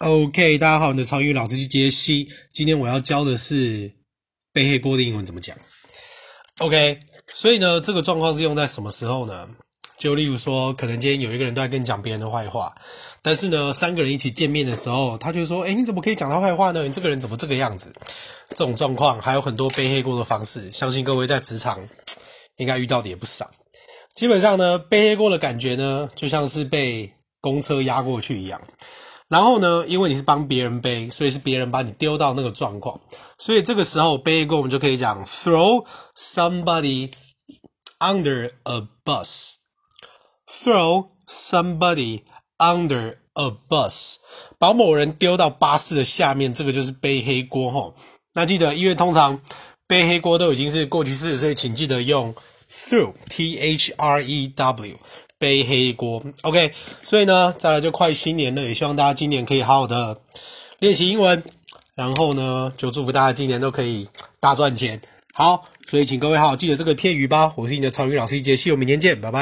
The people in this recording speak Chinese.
OK，大家好，你的超英语老师是杰西。今天我要教的是背黑锅的英文怎么讲。OK，所以呢，这个状况是用在什么时候呢？就例如说，可能今天有一个人都在跟你讲别人的坏话，但是呢，三个人一起见面的时候，他就说：“诶，你怎么可以讲他坏话呢？你这个人怎么这个样子？”这种状况还有很多背黑锅的方式，相信各位在职场应该遇到的也不少。基本上呢，背黑锅的感觉呢，就像是被公车压过去一样。然后呢，因为你是帮别人背，所以是别人把你丢到那个状况，所以这个时候背黑锅我们就可以讲 throw somebody under a bus。throw somebody under a bus，把某人丢到巴士的下面，这个就是背黑锅齁。那记得，因为通常背黑锅都已经是过去式，所以请记得用 throw，t h r e w。背黑锅，OK，所以呢，再来就快新年了，也希望大家今年可以好好的练习英文，然后呢，就祝福大家今年都可以大赚钱。好，所以请各位好好记得这个片语吧。我是你的超语老师杰西，我们明天见，拜拜。